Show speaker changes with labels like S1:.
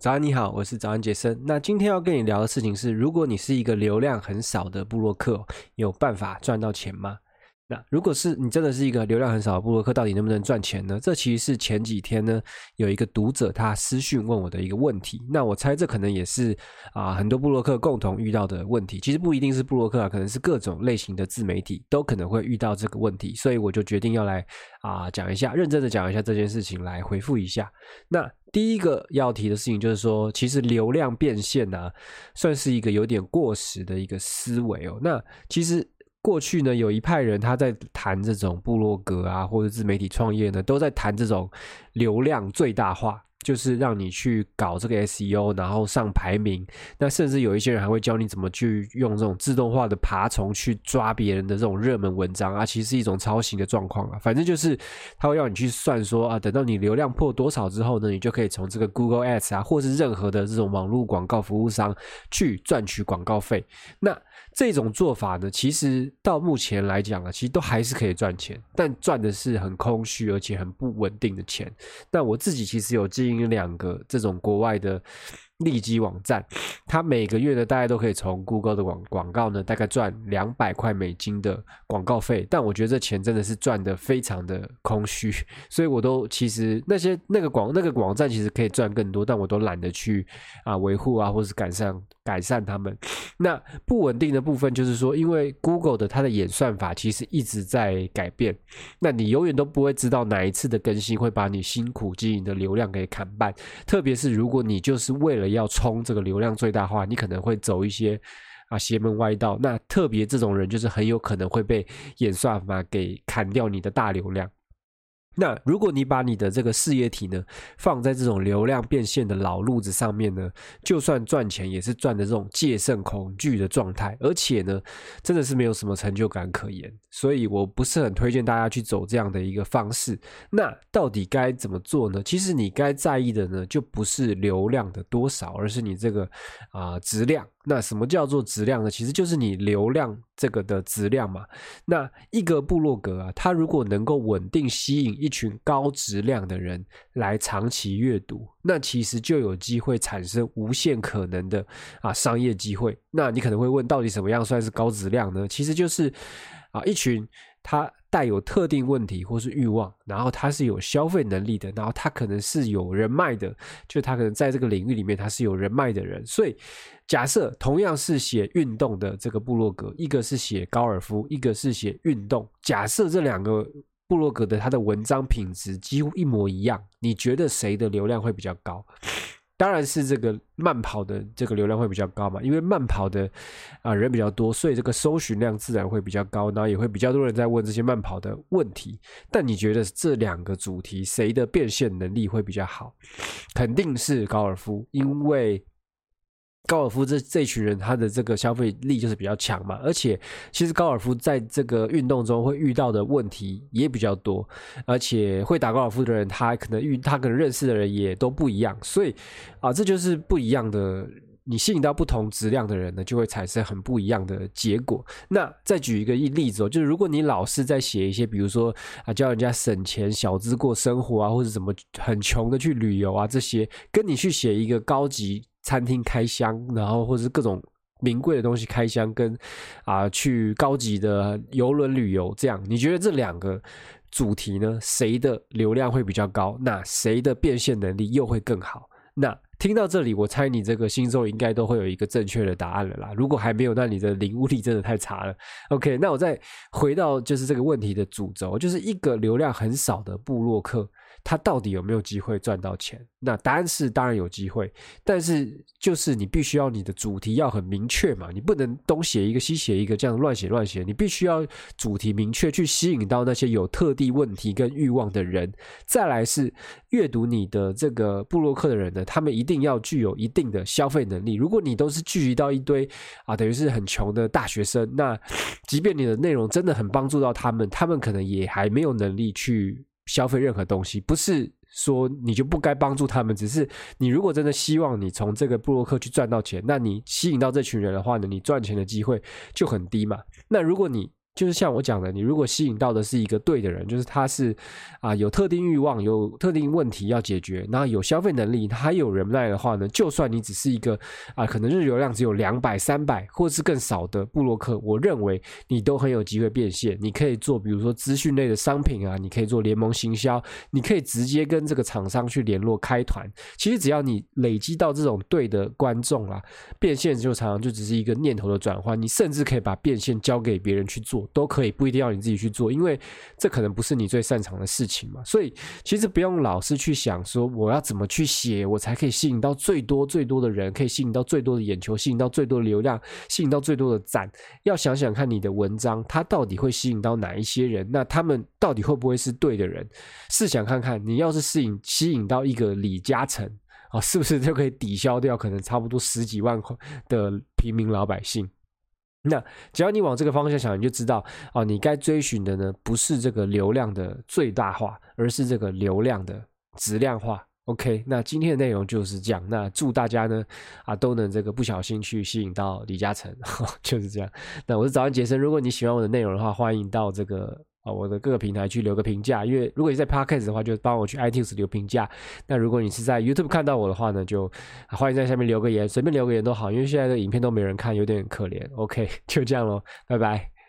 S1: 早安，你好，我是早安杰森。那今天要跟你聊的事情是，如果你是一个流量很少的部落客，有办法赚到钱吗？那如果是你真的是一个流量很少的布洛克，到底能不能赚钱呢？这其实是前几天呢有一个读者他私讯问我的一个问题。那我猜这可能也是啊很多布洛克共同遇到的问题。其实不一定是布洛克啊，可能是各种类型的自媒体都可能会遇到这个问题。所以我就决定要来啊讲一下，认真的讲一下这件事情，来回复一下。那第一个要提的事情就是说，其实流量变现啊，算是一个有点过时的一个思维哦。那其实。过去呢，有一派人他在谈这种部落格啊，或者自媒体创业呢，都在谈这种流量最大化。就是让你去搞这个 SEO，然后上排名。那甚至有一些人还会教你怎么去用这种自动化的爬虫去抓别人的这种热门文章啊，其实是一种抄袭的状况啊。反正就是他会要你去算说啊，等到你流量破多少之后呢，你就可以从这个 Google Ads 啊，或是任何的这种网络广告服务商去赚取广告费。那这种做法呢，其实到目前来讲啊，其实都还是可以赚钱，但赚的是很空虚而且很不稳定的钱。那我自己其实有经有两个这种国外的利基网站，它每个月呢，大概都可以从 Google 的广广告呢，大概赚两百块美金的广告费。但我觉得这钱真的是赚得非常的空虚，所以我都其实那些那个广那个网站其实可以赚更多，但我都懒得去啊维护啊，或是改善改善他们。那不稳定的部分就是说，因为 Google 的它的演算法其实一直在改变，那你永远都不会知道哪一次的更新会把你辛苦经营的流量给砍半。特别是如果你就是为了要冲这个流量最大化，你可能会走一些啊邪门歪道。那特别这种人就是很有可能会被演算法给砍掉你的大流量。那如果你把你的这个事业体呢放在这种流量变现的老路子上面呢，就算赚钱也是赚的这种戒慎恐惧的状态，而且呢真的是没有什么成就感可言，所以我不是很推荐大家去走这样的一个方式。那到底该怎么做呢？其实你该在意的呢就不是流量的多少，而是你这个啊质量。那什么叫做质量呢？其实就是你流量这个的质量嘛。那一个部落格啊，它如果能够稳定吸引一群高质量的人来长期阅读，那其实就有机会产生无限可能的啊商业机会。那你可能会问，到底什么样算是高质量呢？其实就是啊一群。他带有特定问题或是欲望，然后他是有消费能力的，然后他可能是有人脉的，就他可能在这个领域里面他是有人脉的人。所以，假设同样是写运动的这个部落格，一个是写高尔夫，一个是写运动，假设这两个部落格的他的文章品质几乎一模一样，你觉得谁的流量会比较高？当然是这个慢跑的这个流量会比较高嘛，因为慢跑的啊人比较多，所以这个搜寻量自然会比较高，然后也会比较多人在问这些慢跑的问题。但你觉得这两个主题谁的变现能力会比较好？肯定是高尔夫，因为。高尔夫这这群人，他的这个消费力就是比较强嘛，而且其实高尔夫在这个运动中会遇到的问题也比较多，而且会打高尔夫的人，他可能遇他可能认识的人也都不一样，所以啊，这就是不一样的。你吸引到不同质量的人呢，就会产生很不一样的结果。那再举一个例子哦，就是如果你老是在写一些，比如说啊，教人家省钱、小资过生活啊，或者怎么很穷的去旅游啊，这些跟你去写一个高级。餐厅开箱，然后或者是各种名贵的东西开箱，跟啊去高级的邮轮旅游，这样你觉得这两个主题呢，谁的流量会比较高？那谁的变现能力又会更好？那听到这里，我猜你这个心中应该都会有一个正确的答案了啦。如果还没有，那你的领悟力真的太差了。OK，那我再回到就是这个问题的主轴，就是一个流量很少的部落客。他到底有没有机会赚到钱？那答案是当然有机会，但是就是你必须要你的主题要很明确嘛，你不能东写一个西写一个这样乱写乱写，你必须要主题明确，去吸引到那些有特定问题跟欲望的人。再来是阅读你的这个部落客的人呢，他们一定要具有一定的消费能力。如果你都是聚集到一堆啊，等于是很穷的大学生，那即便你的内容真的很帮助到他们，他们可能也还没有能力去。消费任何东西，不是说你就不该帮助他们，只是你如果真的希望你从这个布洛克去赚到钱，那你吸引到这群人的话呢，你赚钱的机会就很低嘛。那如果你就是像我讲的，你如果吸引到的是一个对的人，就是他是啊有特定欲望、有特定问题要解决，然后有消费能力，他还有人脉的话呢，就算你只是一个啊可能日流量只有两百、三百，或者是更少的部落客，我认为你都很有机会变现。你可以做，比如说资讯类的商品啊，你可以做联盟行销，你可以直接跟这个厂商去联络开团。其实只要你累积到这种对的观众啊，变现就常常就只是一个念头的转换。你甚至可以把变现交给别人去做。都可以，不一定要你自己去做，因为这可能不是你最擅长的事情嘛。所以其实不用老是去想说我要怎么去写，我才可以吸引到最多最多的人，可以吸引到最多的眼球，吸引到最多的流量，吸引到最多的赞。要想想看你的文章，它到底会吸引到哪一些人？那他们到底会不会是对的人？试想看看，你要是吸引吸引到一个李嘉诚啊，是不是就可以抵消掉可能差不多十几万块的平民老百姓？那只要你往这个方向想，你就知道哦，你该追寻的呢，不是这个流量的最大化，而是这个流量的质量化。OK，那今天的内容就是这样。那祝大家呢啊都能这个不小心去吸引到李嘉诚，就是这样。那我是早安杰森，如果你喜欢我的内容的话，欢迎到这个。啊，我的各个平台去留个评价，因为如果你在 Podcast 的话，就帮我去 iTunes 留评价。那如果你是在 YouTube 看到我的话呢，就欢迎在下面留个言，随便留个言都好，因为现在的影片都没人看，有点可怜。OK，就这样咯，拜拜。